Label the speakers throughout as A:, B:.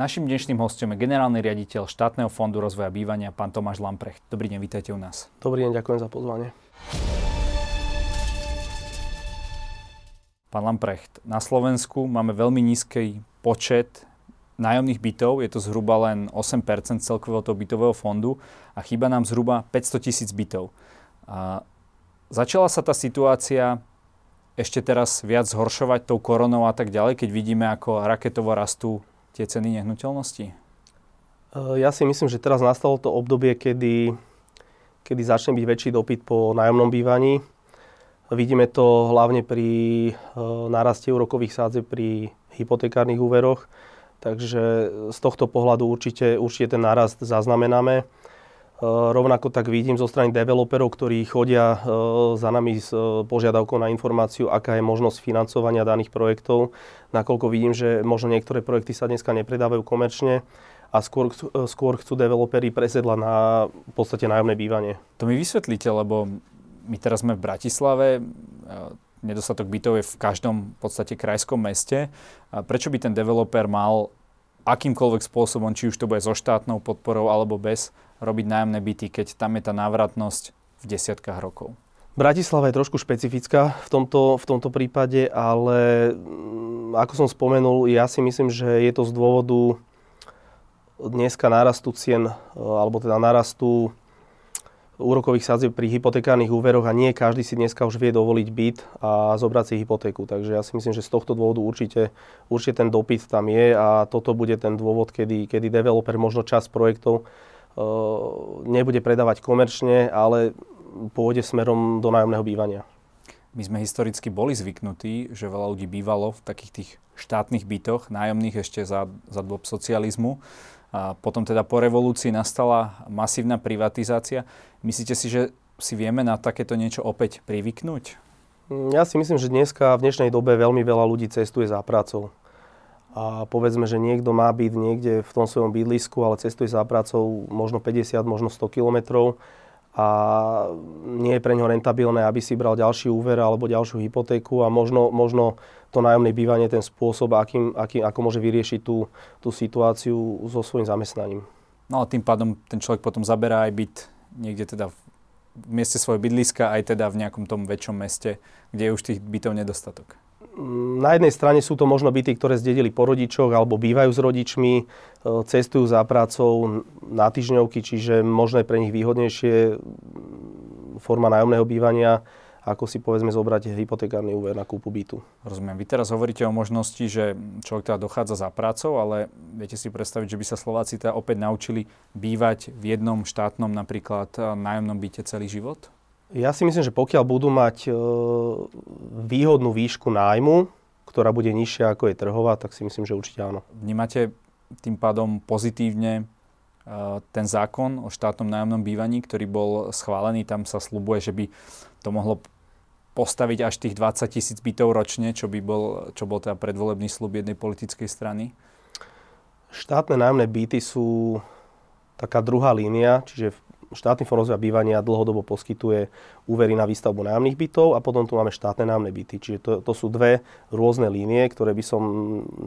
A: Našim dnešným hostom je generálny riaditeľ štátneho fondu rozvoja bývania, pán Tomáš Lamprecht. Dobrý deň, vítajte u nás.
B: Dobrý deň, ďakujem za pozvanie.
A: Pán Lamprecht, na Slovensku máme veľmi nízky počet nájomných bytov, je to zhruba len 8% celkového toho bytového fondu a chýba nám zhruba 500 tisíc bytov. A začala sa tá situácia ešte teraz viac zhoršovať tou koronou a tak ďalej, keď vidíme, ako raketovo rastú tie ceny nehnuteľností? E,
B: ja si myslím, že teraz nastalo to obdobie, kedy, kedy začne byť väčší dopyt po nájomnom bývaní. Vidíme to hlavne pri e, náraste úrokových sádzeb pri hypotekárnych úveroch. Takže z tohto pohľadu určite, určite ten nárast zaznamenáme. Eh, rovnako tak vidím zo strany developerov, ktorí chodia eh, za nami s eh, požiadavkou na informáciu, aká je možnosť financovania daných projektov, nakoľko vidím, že možno niektoré projekty sa dneska nepredávajú komerčne a skôr, skôr chcú developeri presedla na v podstate nájomné bývanie.
A: To mi vysvetlíte, lebo my teraz sme v Bratislave, nedostatok bytov je v každom v podstate krajskom meste. Prečo by ten developer mal akýmkoľvek spôsobom, či už to bude so štátnou podporou alebo bez, robiť nájomné byty, keď tam je tá návratnosť v desiatkách rokov?
B: Bratislava je trošku špecifická v tomto, v tomto prípade, ale mm, ako som spomenul, ja si myslím, že je to z dôvodu dneska nárastu cien, e, alebo teda nárastu úrokových sadzieb pri hypotekárnych úveroch a nie každý si dneska už vie dovoliť byt a zobrať si hypotéku. Takže ja si myslím, že z tohto dôvodu určite, určite ten dopyt tam je a toto bude ten dôvod, kedy, kedy developer možno čas projektov nebude predávať komerčne, ale pôjde smerom do nájomného bývania.
A: My sme historicky boli zvyknutí, že veľa ľudí bývalo v takých tých štátnych bytoch, nájomných ešte za, za dôb socializmu. A potom teda po revolúcii nastala masívna privatizácia. Myslíte si, že si vieme na takéto niečo opäť privyknúť?
B: Ja si myslím, že dneska v dnešnej dobe veľmi veľa ľudí cestuje za prácou a povedzme, že niekto má byť niekde v tom svojom bydlisku, ale cestuje za prácou možno 50, možno 100 kilometrov a nie je pre ňo rentabilné, aby si bral ďalší úver alebo ďalšiu hypotéku a možno, možno to nájomné bývanie ten spôsob, akým, akým, ako môže vyriešiť tú, tú situáciu so svojím zamestnaním.
A: No a tým pádom ten človek potom zaberá aj byt niekde teda v mieste svojho bydliska, aj teda v nejakom tom väčšom meste, kde je už tých bytov nedostatok
B: na jednej strane sú to možno byty, ktoré zdedili po rodičoch alebo bývajú s rodičmi, e, cestujú za prácou na týždňovky, čiže možno je pre nich výhodnejšie forma nájomného bývania, ako si povedzme zobrať hypotekárny úver na kúpu bytu.
A: Rozumiem. Vy teraz hovoríte o možnosti, že človek teda dochádza za prácou, ale viete si predstaviť, že by sa Slováci teda opäť naučili bývať v jednom štátnom napríklad nájomnom byte celý život?
B: Ja si myslím, že pokiaľ budú mať e, výhodnú výšku nájmu, ktorá bude nižšia ako je trhová, tak si myslím, že určite áno.
A: Vnímate tým pádom pozitívne e, ten zákon o štátnom nájomnom bývaní, ktorý bol schválený, tam sa slubuje, že by to mohlo postaviť až tých 20 tisíc bytov ročne, čo, by bol, čo bol teda predvolebný slub jednej politickej strany?
B: Štátne nájomné byty sú taká druhá línia, čiže štátny fond rozvoja bývania dlhodobo poskytuje úvery na výstavbu nájomných bytov a potom tu máme štátne nájomné byty. Čiže to, to sú dve rôzne línie, ktoré by som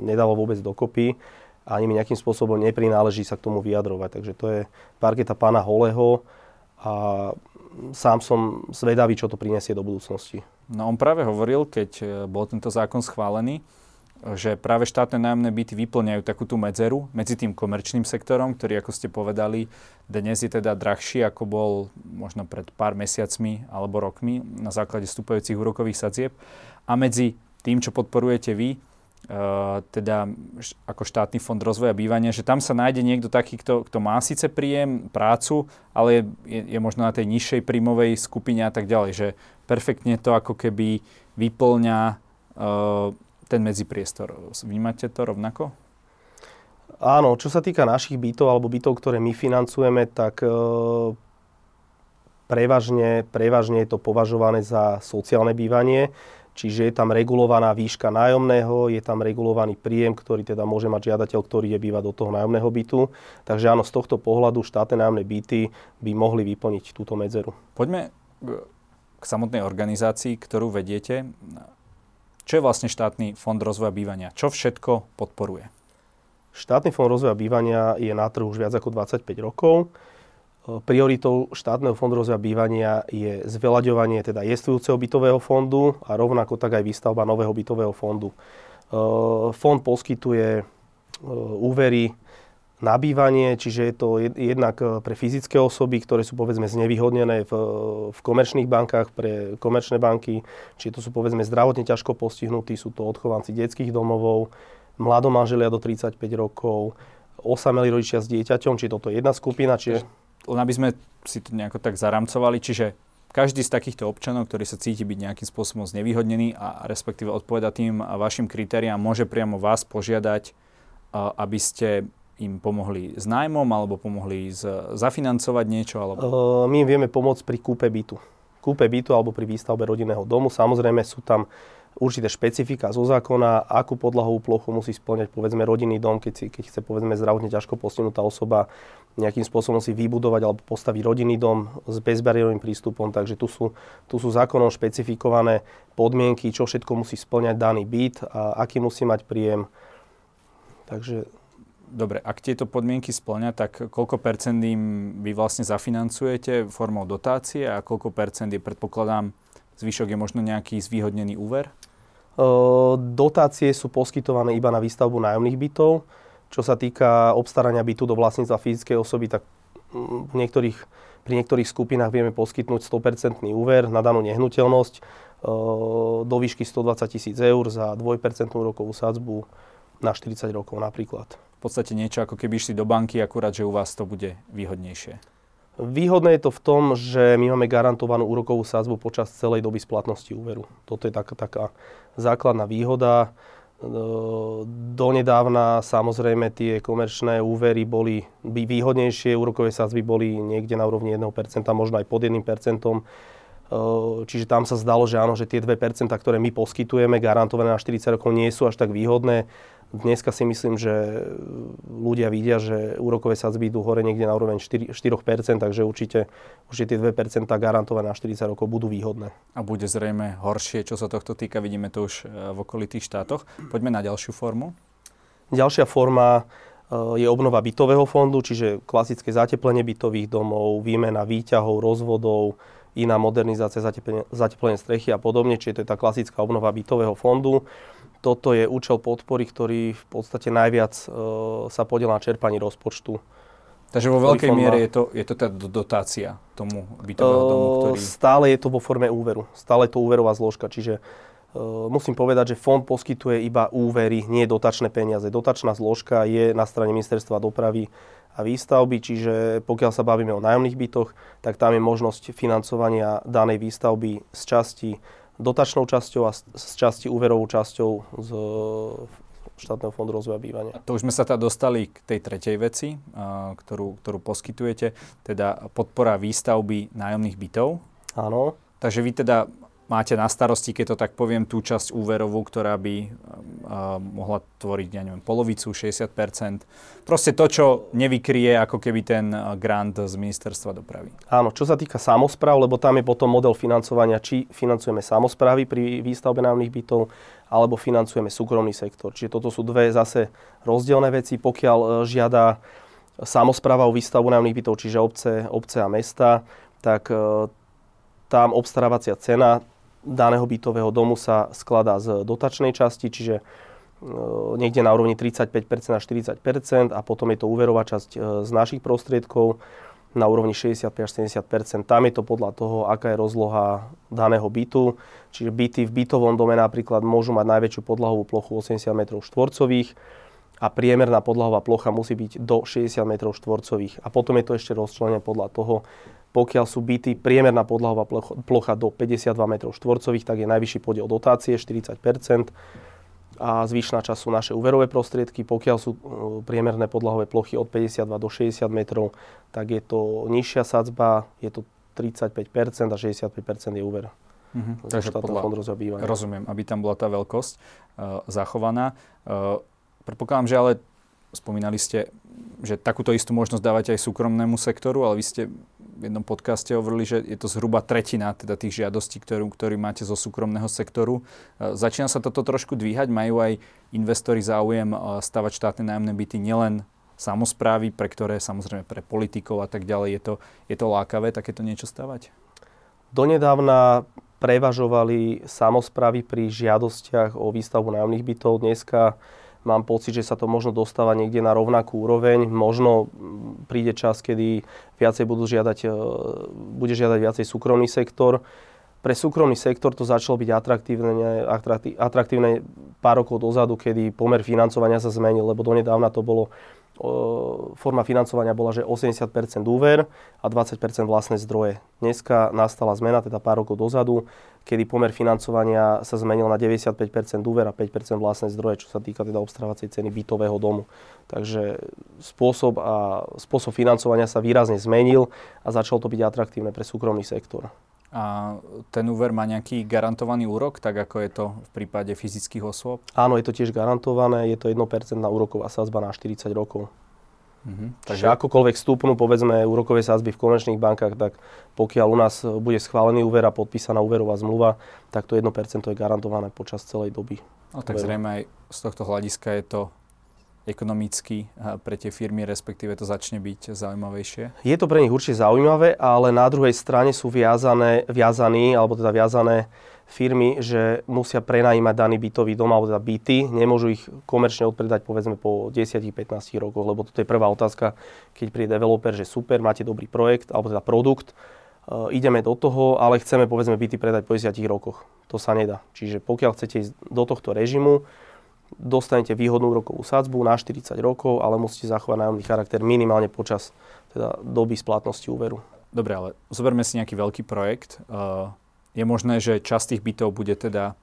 B: nedalo vôbec dokopy ani mi nejakým spôsobom neprináleží sa k tomu vyjadrovať. Takže to je parketa pána Holeho a sám som zvedavý, čo to prinesie do budúcnosti.
A: No on práve hovoril, keď e, bol tento zákon schválený, že práve štátne nájomné byty vyplňajú takú tú medzeru medzi tým komerčným sektorom, ktorý, ako ste povedali, dnes je teda drahší, ako bol možno pred pár mesiacmi alebo rokmi na základe stúpajúcich úrokových sadzieb. A medzi tým, čo podporujete vy, Uh, teda ako štátny fond rozvoja bývania, že tam sa nájde niekto taký, kto, kto má síce príjem, prácu, ale je, je možno na tej nižšej príjmovej skupine a tak ďalej, že perfektne to ako keby vyplňa uh, ten medzipriestor. Vnímate to rovnako?
B: Áno, čo sa týka našich bytov alebo bytov, ktoré my financujeme, tak e, prevažne, prevažne je to považované za sociálne bývanie, čiže je tam regulovaná výška nájomného, je tam regulovaný príjem, ktorý teda môže mať žiadateľ, ktorý je býva do toho nájomného bytu. Takže áno, z tohto pohľadu štátne nájomné byty by mohli vyplniť túto medzeru.
A: Poďme k samotnej organizácii, ktorú vediete. Čo je vlastne štátny fond rozvoja bývania? Čo všetko podporuje?
B: Štátny fond rozvoja bývania je na trhu už viac ako 25 rokov. Prioritou štátneho fondu rozvoja bývania je zveľaďovanie teda jestvujúceho bytového fondu a rovnako tak aj výstavba nového bytového fondu. Fond poskytuje úvery na bývanie, čiže je to jednak pre fyzické osoby, ktoré sú povedzme znevýhodnené v, v komerčných bankách, pre komerčné banky, čiže to sú povedzme zdravotne ťažko postihnutí, sú to odchovanci detských domovov, mladomanželia do 35 rokov, osamelí rodičia s dieťaťom, či toto je jedna skupina, čiže...
A: Len aby sme si to nejako tak zaramcovali, čiže každý z takýchto občanov, ktorý sa cíti byť nejakým spôsobom znevýhodnený a respektíve odpoveda tým vašim kritériám, môže priamo vás požiadať, aby ste im pomohli s nájmom alebo pomohli z, zafinancovať niečo? Alebo...
B: My im vieme pomôcť pri kúpe bytu. Kúpe bytu alebo pri výstavbe rodinného domu. Samozrejme sú tam určité špecifika zo zákona, akú podlahovú plochu musí splňať povedzme rodinný dom, keď, si, keď chce povedzme zdravotne ťažko postihnutá osoba nejakým spôsobom si vybudovať alebo postaviť rodinný dom s bezbariérovým prístupom. Takže tu sú, tu sú zákonom špecifikované podmienky, čo všetko musí splňať daný byt a aký musí mať príjem. Takže
A: Dobre, ak tieto podmienky splňa, tak koľko percent im vy vlastne zafinancujete formou dotácie a koľko percent je, predpokladám, zvyšok je možno nejaký zvýhodnený úver?
B: Dotácie sú poskytované iba na výstavbu nájomných bytov. Čo sa týka obstarania bytu do vlastníctva fyzickej osoby, tak mm, v niektorých, pri niektorých skupinách vieme poskytnúť 100% úver na danú nehnuteľnosť do výšky 120 tisíc eur za 2% rokovú sadzbu na 40 rokov napríklad.
A: Podstate niečo ako keby išli do banky, akurát, že u vás to bude výhodnejšie.
B: Výhodné je to v tom, že my máme garantovanú úrokovú sázbu počas celej doby splatnosti úveru. Toto je taká, taká základná výhoda. E, donedávna samozrejme tie komerčné úvery boli výhodnejšie, úrokové sázby boli niekde na úrovni 1%, možno aj pod 1%. E, čiže tam sa zdalo, že áno, že tie 2%, ktoré my poskytujeme garantované na 40 rokov nie sú až tak výhodné. Dneska si myslím, že ľudia vidia, že úrokové sadzby idú hore niekde na úroveň 4, 4% takže určite, určite tie 2% garantované na 40 rokov budú výhodné.
A: A bude zrejme horšie, čo sa tohto týka, vidíme to už e, v okolitých štátoch. Poďme na ďalšiu formu.
B: Ďalšia forma e, je obnova bytového fondu, čiže klasické zateplenie bytových domov, výmena výťahov, rozvodov, iná modernizácia, zateplenie, zateplenie strechy a podobne, čiže to je tá klasická obnova bytového fondu toto je účel podpory, ktorý v podstate najviac e, sa podiela na čerpaní rozpočtu.
A: Takže vo veľkej miere je to, je to tá dotácia tomu bytovému domu, e, ktorý...
B: Stále je to vo forme úveru. Stále je to úverová zložka. Čiže e, musím povedať, že fond poskytuje iba úvery, nie dotačné peniaze. Dotačná zložka je na strane ministerstva dopravy a výstavby, čiže pokiaľ sa bavíme o nájomných bytoch, tak tam je možnosť financovania danej výstavby z časti dotačnou časťou a z časti úverovou časťou z štátneho fondu rozvoja bývania.
A: To už sme sa teda dostali k tej tretej veci, ktorú, ktorú poskytujete, teda podpora výstavby nájomných bytov.
B: Áno.
A: Takže vy teda máte na starosti, keď to tak poviem, tú časť úverovú, ktorá by uh, mohla tvoriť, ja neviem, polovicu, 60%. Proste to, čo nevykrie ako keby ten grant z ministerstva dopravy.
B: Áno, čo sa týka samozpráv, lebo tam je potom model financovania, či financujeme samozprávy pri výstavbe nájomných bytov, alebo financujeme súkromný sektor. Čiže toto sú dve zase rozdielne veci. Pokiaľ uh, žiada samozpráva o výstavbu nájomných bytov, čiže obce, obce a mesta, tak uh, tam obstarávacia cena daného bytového domu sa skladá z dotačnej časti, čiže e, niekde na úrovni 35% a 40% a potom je to úverová časť e, z našich prostriedkov na úrovni 65 až 70% Tam je to podľa toho, aká je rozloha daného bytu. Čiže byty v bytovom dome napríklad môžu mať najväčšiu podlahovú plochu 80 m štvorcových a priemerná podlahová plocha musí byť do 60 m štvorcových. A potom je to ešte rozčlenené podľa toho, pokiaľ sú byty priemerná podlahová plocha do 52 m štvorcových, tak je najvyšší podiel dotácie 40% a zvyšná časť sú naše úverové prostriedky. Pokiaľ sú uh, priemerné podlahové plochy od 52 do 60 metrov, tak je to nižšia sadzba, je to 35% a 65% je úver.
A: Mm-hmm. Takže podľa, rozumiem, aby tam bola tá veľkosť uh, zachovaná. Uh, predpokladám, že ale spomínali ste, že takúto istú možnosť dávate aj súkromnému sektoru, ale vy ste v jednom podcaste hovorili, že je to zhruba tretina teda tých žiadostí, ktorú, ktorý máte zo súkromného sektoru. E, začína sa toto trošku dvíhať? Majú aj investori záujem e, stavať štátne nájomné byty nielen samozprávy, pre ktoré samozrejme pre politikov a tak ďalej je to, je to lákavé takéto niečo stavať?
B: Donedávna prevažovali samozprávy pri žiadostiach o výstavbu nájomných bytov. Dneska Mám pocit, že sa to možno dostáva niekde na rovnakú úroveň. Možno príde čas, kedy viacej budú žiadať, e, bude žiadať viacej súkromný sektor. Pre súkromný sektor to začalo byť atraktívne, atraktívne pár rokov dozadu, kedy pomer financovania sa zmenil, lebo donedávna to bolo forma financovania bola, že 80% úver a 20% vlastné zdroje. Dneska nastala zmena, teda pár rokov dozadu, kedy pomer financovania sa zmenil na 95% úver a 5% vlastné zdroje, čo sa týka teda obstarávacej ceny bytového domu. Takže spôsob, a, spôsob financovania sa výrazne zmenil a začalo to byť atraktívne pre súkromný sektor.
A: A ten úver má nejaký garantovaný úrok, tak ako je to v prípade fyzických osôb?
B: Áno, je to tiež garantované, je to 1% úroková sadzba na 40 rokov. Mhm, takže akokoľvek stúpnú, povedzme, úrokové sázby v komerčných bankách, tak pokiaľ u nás bude schválený úver a podpísaná úverová zmluva, tak to 1% je garantované počas celej doby.
A: No tak zrejme aj z tohto hľadiska je to ekonomicky pre tie firmy, respektíve to začne byť zaujímavejšie?
B: Je to pre nich určite zaujímavé, ale na druhej strane sú viazané, viazaní, alebo teda viazané firmy, že musia prenajímať daný bytový dom, alebo teda byty, nemôžu ich komerčne odpredať povedzme po 10-15 rokoch, lebo toto je prvá otázka, keď príde developer, že super, máte dobrý projekt, alebo teda produkt, uh, ideme do toho, ale chceme povedzme byty predať po 10 rokoch. To sa nedá. Čiže pokiaľ chcete ísť do tohto režimu, dostanete výhodnú rokovú sadzbu na 40 rokov, ale musíte zachovať nájomný charakter minimálne počas teda doby splatnosti úveru.
A: Dobre, ale zoberme si nejaký veľký projekt. Uh, je možné, že časť tých bytov bude teda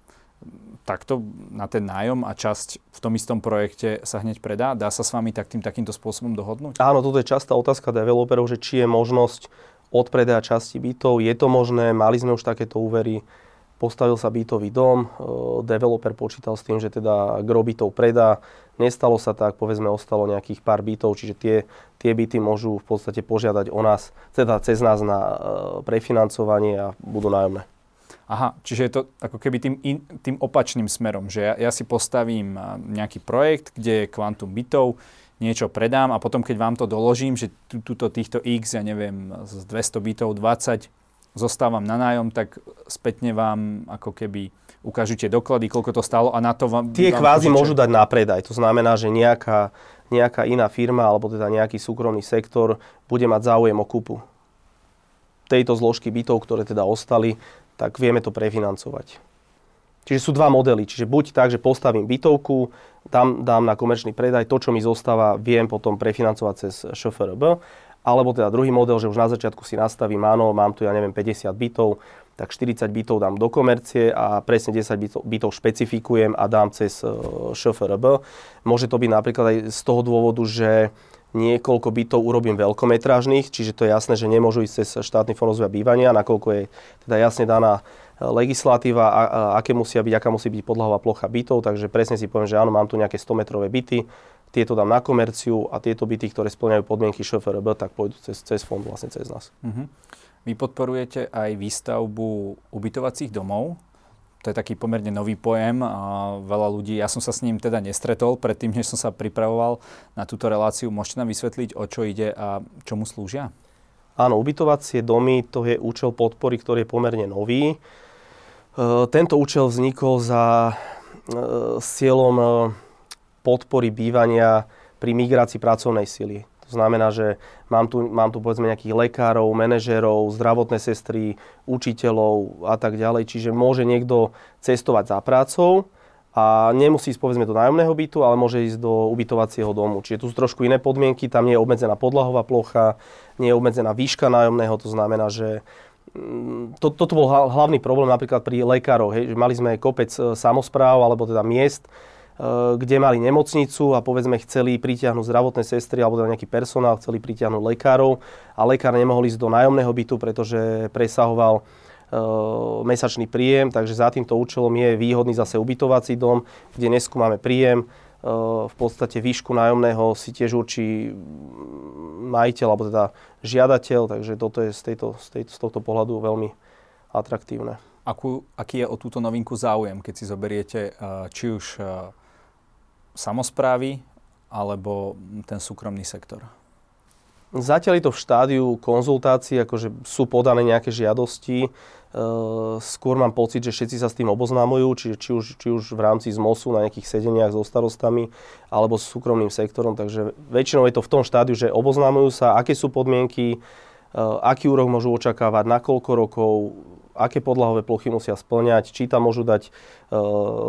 A: takto na ten nájom a časť v tom istom projekte sa hneď predá? Dá sa s vami tak tým, takýmto spôsobom dohodnúť?
B: Áno, toto je častá otázka developerov, že či je možnosť odpredaja časti bytov. Je to možné, mali sme už takéto úvery postavil sa bytový dom, e, developer počítal s tým, že teda gro bytov predá, nestalo sa tak, povedzme ostalo nejakých pár bytov, čiže tie, tie byty môžu v podstate požiadať o nás, teda cez nás na e, prefinancovanie a budú nájomné.
A: Aha, čiže je to ako keby tým, in, tým opačným smerom, že ja, ja si postavím nejaký projekt, kde je kvantum bytov, niečo predám a potom, keď vám to doložím, že túto týchto X, ja neviem, z 200 bytov 20 zostávam na nájom, tak spätne vám ako keby ukážu tie doklady, koľko to stalo a na to vám...
B: Tie
A: vám
B: kvázi požičia. môžu dať na predaj. To znamená, že nejaká, nejaká iná firma alebo teda nejaký súkromný sektor bude mať záujem o kúpu tejto zložky bytov, ktoré teda ostali, tak vieme to prefinancovať. Čiže sú dva modely. Čiže buď tak, že postavím bytovku, dám, dám na komerčný predaj, to, čo mi zostáva, viem potom prefinancovať cez ŠFRB alebo teda druhý model, že už na začiatku si nastavím, áno, mám tu, ja neviem, 50 bytov, tak 40 bytov dám do komercie a presne 10 bytov, bytov špecifikujem a dám cez uh, ŠFRB. Môže to byť napríklad aj z toho dôvodu, že niekoľko bytov urobím veľkometrážnych, čiže to je jasné, že nemôžu ísť cez štátny fond rozvoja bývania, nakoľko je teda jasne daná e, legislatíva, a, a, aké musia byť, aká musí byť podlahová plocha bytov, takže presne si poviem, že áno, mám tu nejaké 100 metrové byty, tieto dám na komerciu a tieto byty, ktoré splňajú podmienky ŠFRB, tak pôjdu cez, cez fond, vlastne cez nás. Uh-huh.
A: Vy podporujete aj výstavbu ubytovacích domov. To je taký pomerne nový pojem a veľa ľudí, ja som sa s ním teda nestretol predtým, než som sa pripravoval na túto reláciu. Môžete nám vysvetliť, o čo ide a čomu slúžia?
B: Áno, ubytovacie domy, to je účel podpory, ktorý je pomerne nový. E, tento účel vznikol za e, s cieľom e, podpory bývania pri migrácii pracovnej sily. To znamená, že mám tu, mám tu povedzme nejakých lekárov, manažérov, zdravotné sestry, učiteľov a tak ďalej. Čiže môže niekto cestovať za prácou a nemusí ísť povedzme do nájomného bytu, ale môže ísť do ubytovacieho domu. Čiže tu sú trošku iné podmienky, tam nie je obmedzená podlahová plocha, nie je obmedzená výška nájomného, to znamená, že mm, to, toto bol hlavný problém napríklad pri lekároch, hej, že mali sme kopec e, samozpráv alebo teda miest, kde mali nemocnicu a povedzme chceli pritiahnuť zdravotné sestry alebo teda nejaký personál, chceli pritiahnuť lekárov a lekár nemohol ísť do nájomného bytu, pretože presahoval uh, mesačný príjem, takže za týmto účelom je výhodný zase ubytovací dom, kde neskúmame príjem, uh, v podstate výšku nájomného si tiež určí majiteľ, alebo teda žiadateľ, takže toto je z, tejto, z, tejto, z tohto pohľadu veľmi atraktívne.
A: Aký je o túto novinku záujem, keď si zoberiete či už samozprávy alebo ten súkromný sektor?
B: Zatiaľ je to v štádiu konzultácií, akože sú podané nejaké žiadosti. E, skôr mám pocit, že všetci sa s tým oboznámujú, čiže či už, či už v rámci ZMOSu na nejakých sedeniach so starostami alebo s súkromným sektorom. Takže väčšinou je to v tom štádiu, že oboznámujú sa, aké sú podmienky, e, aký úrok môžu očakávať, na koľko rokov, aké podlahové plochy musia splňať, či tam môžu dať e,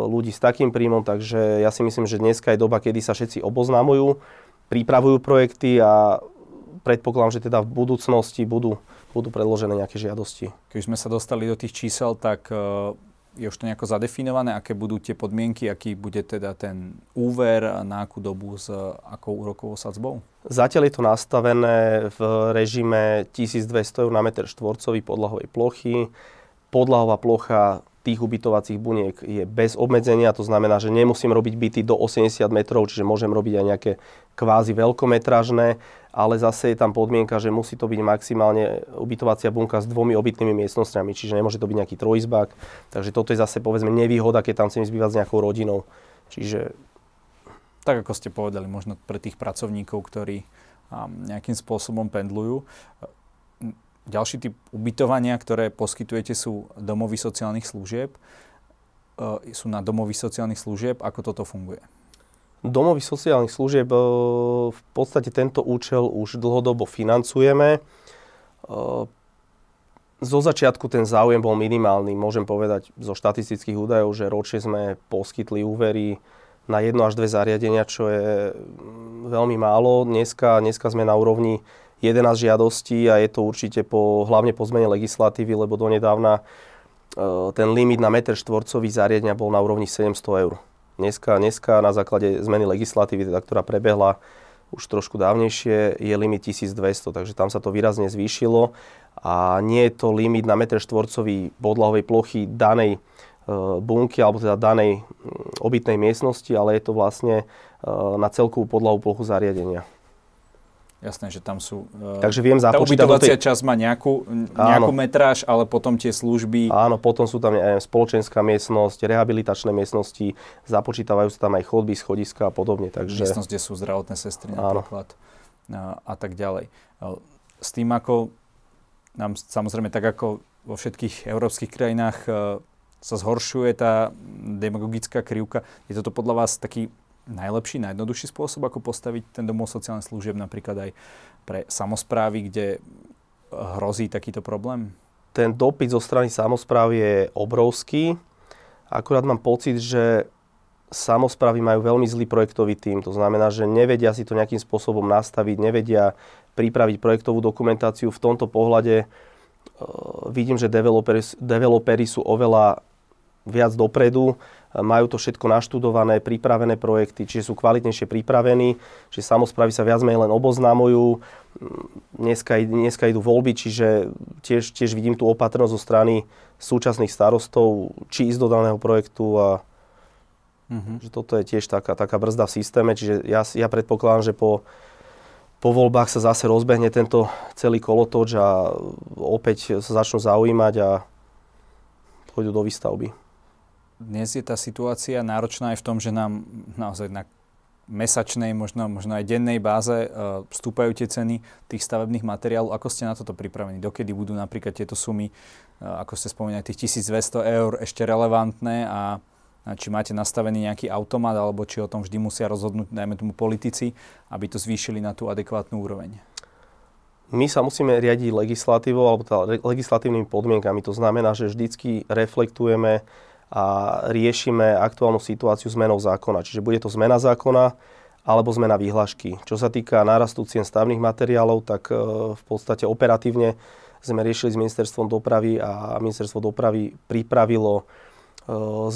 B: ľudí s takým príjmom. Takže ja si myslím, že dneska je doba, kedy sa všetci oboznámujú, pripravujú projekty a predpokladám, že teda v budúcnosti budú, budú predložené nejaké žiadosti.
A: Keď sme sa dostali do tých čísel, tak uh, je už to nejako zadefinované, aké budú tie podmienky, aký bude teda ten úver, na akú dobu s akou úrokovou sadzbou?
B: Zatiaľ je to nastavené v režime 1200 eur na meter štvorcový podlahovej plochy. Podlahová plocha tých ubytovacích buniek je bez obmedzenia, to znamená, že nemusím robiť byty do 80 metrov, čiže môžem robiť aj nejaké kvázi veľkometražné, ale zase je tam podmienka, že musí to byť maximálne ubytovacia bunka s dvomi obytnými miestnosťami, čiže nemôže to byť nejaký trojizbák. Takže toto je zase povedzme nevýhoda, keď tam chcem zbývať s nejakou rodinou. Čiže...
A: Tak ako ste povedali, možno pre tých pracovníkov, ktorí nejakým spôsobom pendlujú, ďalší typ ubytovania, ktoré poskytujete, sú domovy sociálnych služieb. E, sú na domovy sociálnych služieb. Ako toto funguje?
B: Domovy sociálnych služieb e, v podstate tento účel už dlhodobo financujeme. E, zo začiatku ten záujem bol minimálny. Môžem povedať zo štatistických údajov, že ročne sme poskytli úvery na jedno až dve zariadenia, čo je mm, veľmi málo. Dneska, dneska sme na úrovni 11 žiadostí a je to určite po, hlavne po zmene legislatívy, lebo donedávna e, ten limit na meter štvorcový zariadenia bol na úrovni 700 eur. Dneska, dneska na základe zmeny legislatívy, teda, ktorá prebehla už trošku dávnejšie, je limit 1200, takže tam sa to výrazne zvýšilo a nie je to limit na meter štvorcový podlahovej plochy danej e, bunky alebo teda danej obytnej miestnosti, ale je to vlastne e, na celkovú podlahu plochu zariadenia.
A: Jasné, že tam sú...
B: Uh, Takže viem
A: započítať... Tá ubytovacia tej... časť má nejakú, nejakú metráž, ale potom tie služby...
B: Áno, potom sú tam neviem, spoločenská miestnosť, rehabilitačné miestnosti, započítavajú sa tam aj chodby, schodiska a podobne. Takže...
A: Miestnosť, kde sú zdravotné sestry napríklad a, a tak ďalej. S tým, ako nám samozrejme tak ako vo všetkých európskych krajinách e, sa zhoršuje tá demagogická krivka, je toto podľa vás taký najlepší, najjednoduchší spôsob, ako postaviť ten domov sociálnych služieb napríklad aj pre samozprávy, kde hrozí takýto problém?
B: Ten dopyt zo strany samozprávy je obrovský. Akurát mám pocit, že samozprávy majú veľmi zlý projektový tým. To znamená, že nevedia si to nejakým spôsobom nastaviť, nevedia pripraviť projektovú dokumentáciu. V tomto pohľade uh, vidím, že developeri sú oveľa viac dopredu majú to všetko naštudované, pripravené projekty, čiže sú kvalitnejšie pripravení, čiže samozprávy sa viac menej len oboznamujú. Dneska, dneska idú voľby, čiže tiež, tiež vidím tú opatrnosť zo strany súčasných starostov, či ísť do daného projektu a mm-hmm. že toto je tiež taká, taká brzda v systéme, čiže ja, ja predpokladám, že po, po voľbách sa zase rozbehne tento celý kolotoč a opäť sa začnú zaujímať a pôjdu do výstavby
A: dnes je tá situácia náročná aj v tom, že nám naozaj na mesačnej, možno, možno aj dennej báze uh, vstúpajú tie ceny tých stavebných materiálov. Ako ste na toto pripravení? Dokedy budú napríklad tieto sumy, uh, ako ste spomínali, tých 1200 eur ešte relevantné a, a či máte nastavený nejaký automat, alebo či o tom vždy musia rozhodnúť, dajme tomu politici, aby to zvýšili na tú adekvátnu úroveň?
B: My sa musíme riadiť legislatívou alebo teda legislatívnymi podmienkami. To znamená, že vždycky reflektujeme a riešime aktuálnu situáciu zmenou zákona. Čiže bude to zmena zákona alebo zmena výhľašky. Čo sa týka nárastu cien stavných materiálov, tak e, v podstate operatívne sme riešili s ministerstvom dopravy a ministerstvo dopravy pripravilo e,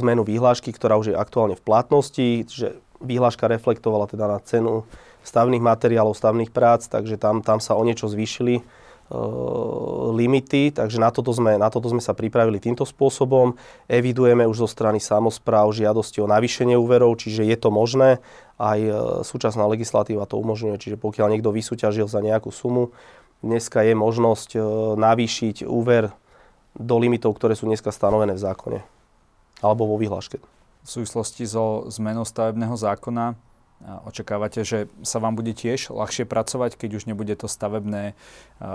B: zmenu výhľašky, ktorá už je aktuálne v platnosti, čiže výhľaška reflektovala teda na cenu stavných materiálov, stavných prác, takže tam, tam sa o niečo zvýšili limity, takže na toto, sme, na toto sme sa pripravili týmto spôsobom. Evidujeme už zo strany samozpráv žiadosti o navýšenie úverov, čiže je to možné, aj súčasná legislatíva to umožňuje. Čiže pokiaľ niekto vysúťažil za nejakú sumu, dneska je možnosť navýšiť úver do limitov, ktoré sú dneska stanovené v zákone alebo vo vyhláške.
A: V súvislosti so zmenou stavebného zákona očakávate, že sa vám bude tiež ľahšie pracovať, keď už nebude to stavebné,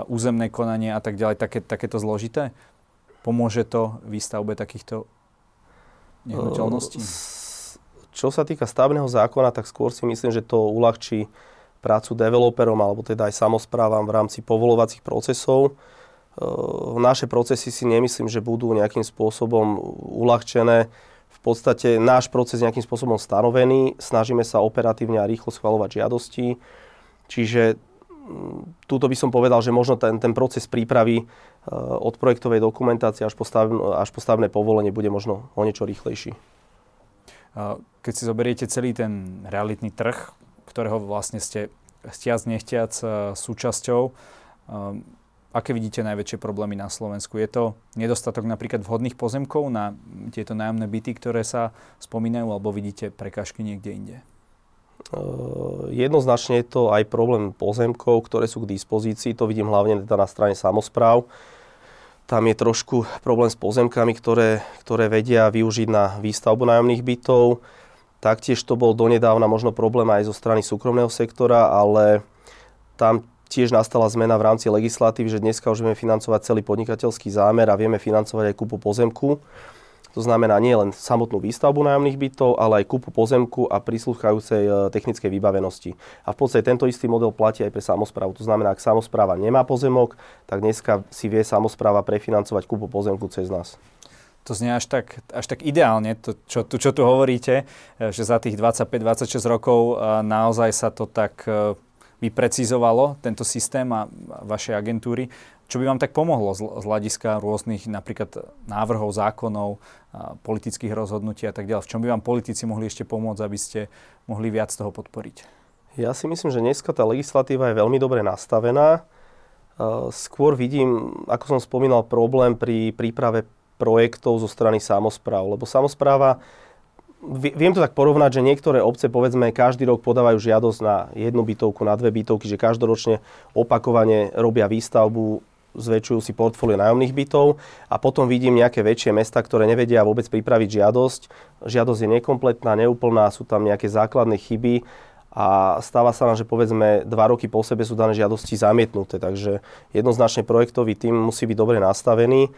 A: územné konanie a tak ďalej, také, takéto zložité? Pomôže to výstavbe takýchto nehnuteľností?
B: Čo sa týka stavebného zákona, tak skôr si myslím, že to uľahčí prácu developerom alebo teda aj samozprávam v rámci povolovacích procesov. Naše procesy si nemyslím, že budú nejakým spôsobom uľahčené podstate náš proces nejakým spôsobom stanovený, snažíme sa operatívne a rýchlo schvalovať žiadosti, čiže mm, túto by som povedal, že možno ten, ten proces prípravy e, od projektovej dokumentácie až po, stav, až po stavné povolenie bude možno o niečo rýchlejší.
A: Keď si zoberiete celý ten realitný trh, ktorého vlastne ste stiac nechtiac e, súčasťou, e, Aké vidíte najväčšie problémy na Slovensku? Je to nedostatok napríklad vhodných pozemkov na tieto nájomné byty, ktoré sa spomínajú, alebo vidíte prekážky niekde inde?
B: Jednoznačne je to aj problém pozemkov, ktoré sú k dispozícii. To vidím hlavne teda na strane samozpráv. Tam je trošku problém s pozemkami, ktoré, ktoré vedia využiť na výstavbu nájomných bytov. Taktiež to bol donedávna možno problém aj zo strany súkromného sektora, ale tam tiež nastala zmena v rámci legislatívy, že dneska už vieme financovať celý podnikateľský zámer a vieme financovať aj kúpu pozemku. To znamená nie len samotnú výstavbu nájomných bytov, ale aj kúpu pozemku a prísluchajúcej e, technickej vybavenosti. A v podstate tento istý model platí aj pre samozprávu. To znamená, ak samozpráva nemá pozemok, tak dneska si vie samozpráva prefinancovať kúpu pozemku cez nás.
A: To znie až tak, až tak ideálne, to, čo, tu, čo tu hovoríte, e, že za tých 25-26 rokov e, naozaj sa to tak vyprecizovalo tento systém a vašej agentúry, čo by vám tak pomohlo z, hľadiska rôznych napríklad návrhov, zákonov, politických rozhodnutí a tak ďalej. V čom by vám politici mohli ešte pomôcť, aby ste mohli viac toho podporiť?
B: Ja si myslím, že dneska tá legislatíva je veľmi dobre nastavená. Skôr vidím, ako som spomínal, problém pri príprave projektov zo strany samozpráv, lebo samozpráva viem to tak porovnať, že niektoré obce, povedzme, každý rok podávajú žiadosť na jednu bytovku, na dve bytovky, že každoročne opakovane robia výstavbu, zväčšujú si portfólio nájomných bytov a potom vidím nejaké väčšie mesta, ktoré nevedia vôbec pripraviť žiadosť. Žiadosť je nekompletná, neúplná, sú tam nejaké základné chyby a stáva sa nám, že povedzme dva roky po sebe sú dané žiadosti zamietnuté. Takže jednoznačne projektový tým musí byť dobre nastavený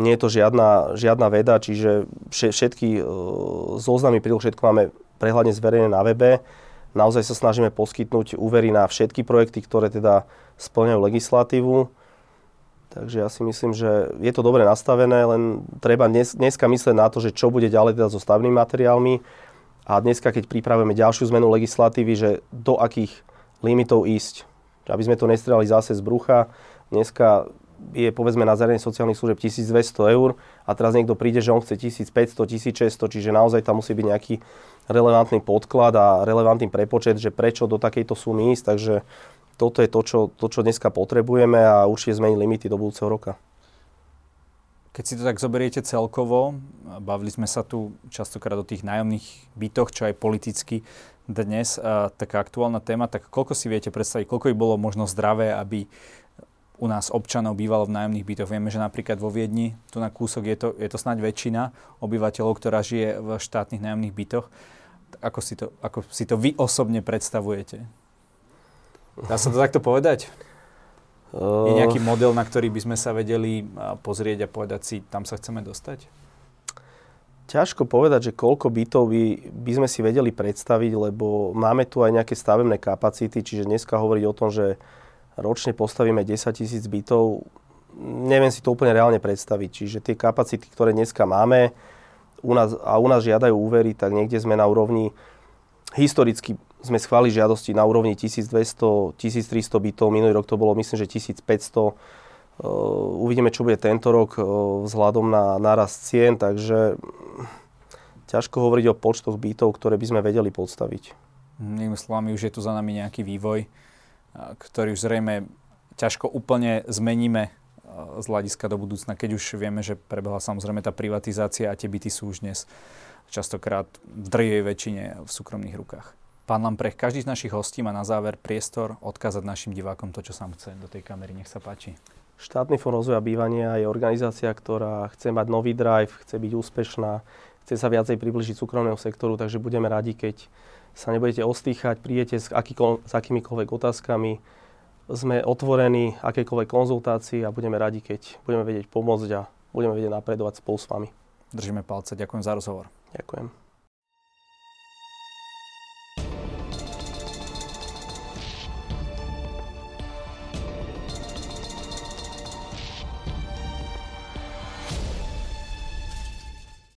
B: nie je to žiadna, žiadna veda, čiže všetky e, zoznamy všetko máme prehľadne zverejné na webe. Naozaj sa snažíme poskytnúť úvery na všetky projekty, ktoré teda splňajú legislatívu. Takže ja si myslím, že je to dobre nastavené, len treba dnes, dneska myslieť na to, že čo bude ďalej teda so stavnými materiálmi. A dneska, keď pripravujeme ďalšiu zmenu legislatívy, že do akých limitov ísť. Aby sme to nestrelali zase z brucha. Dneska je povedzme na zariadenie sociálnych služieb 1200 eur a teraz niekto príde, že on chce 1500, 1600, čiže naozaj tam musí byť nejaký relevantný podklad a relevantný prepočet, že prečo do takejto sumy ísť, takže toto je to, čo, to, čo dneska potrebujeme a určite zmeniť limity do budúceho roka.
A: Keď si to tak zoberiete celkovo, bavili sme sa tu častokrát o tých nájomných bytoch, čo aj politicky dnes taká aktuálna téma, tak koľko si viete predstaviť, koľko by bolo možno zdravé, aby u nás občanov bývalo v nájomných bytoch. Vieme, že napríklad vo Viedni, tu na kúsok je to, je to snáď väčšina obyvateľov, ktorá žije v štátnych nájomných bytoch. Ako si to, ako si to vy osobne predstavujete? Dá sa to takto povedať? Je nejaký model, na ktorý by sme sa vedeli pozrieť a povedať si, tam sa chceme dostať?
B: Ťažko povedať, že koľko bytov by, by sme si vedeli predstaviť, lebo máme tu aj nejaké stavebné kapacity, čiže dneska hovoriť o tom, že ročne postavíme 10 tisíc bytov, neviem si to úplne reálne predstaviť. Čiže tie kapacity, ktoré dneska máme u nás, a u nás žiadajú úvery, tak niekde sme na úrovni, historicky sme schválili žiadosti na úrovni 1200, 1300 bytov, minulý rok to bolo myslím, že 1500. Uh, uvidíme, čo bude tento rok uh, vzhľadom na nárast cien, takže ťažko hovoriť o počtoch bytov, ktoré by sme vedeli podstaviť.
A: Inými už je tu za nami nejaký vývoj ktorý už zrejme ťažko úplne zmeníme z hľadiska do budúcna, keď už vieme, že prebehla samozrejme tá privatizácia a tie byty sú už dnes častokrát v drvej väčšine v súkromných rukách. Pán Lamprech, každý z našich hostí má na záver priestor odkázať našim divákom to, čo sám chce do tej kamery. Nech sa páči.
B: Štátny fond rozvoja bývania je organizácia, ktorá chce mať nový drive, chce byť úspešná, chce sa viacej približiť súkromnému sektoru, takže budeme radi, keď sa nebudete ostýchať, prídete s, akýko, s akýmikoľvek otázkami, sme otvorení akékoľvek konzultácii a budeme radi, keď budeme vedieť pomôcť a budeme vedieť napredovať spolu s vami.
A: Držíme palce. Ďakujem za rozhovor.
B: Ďakujem.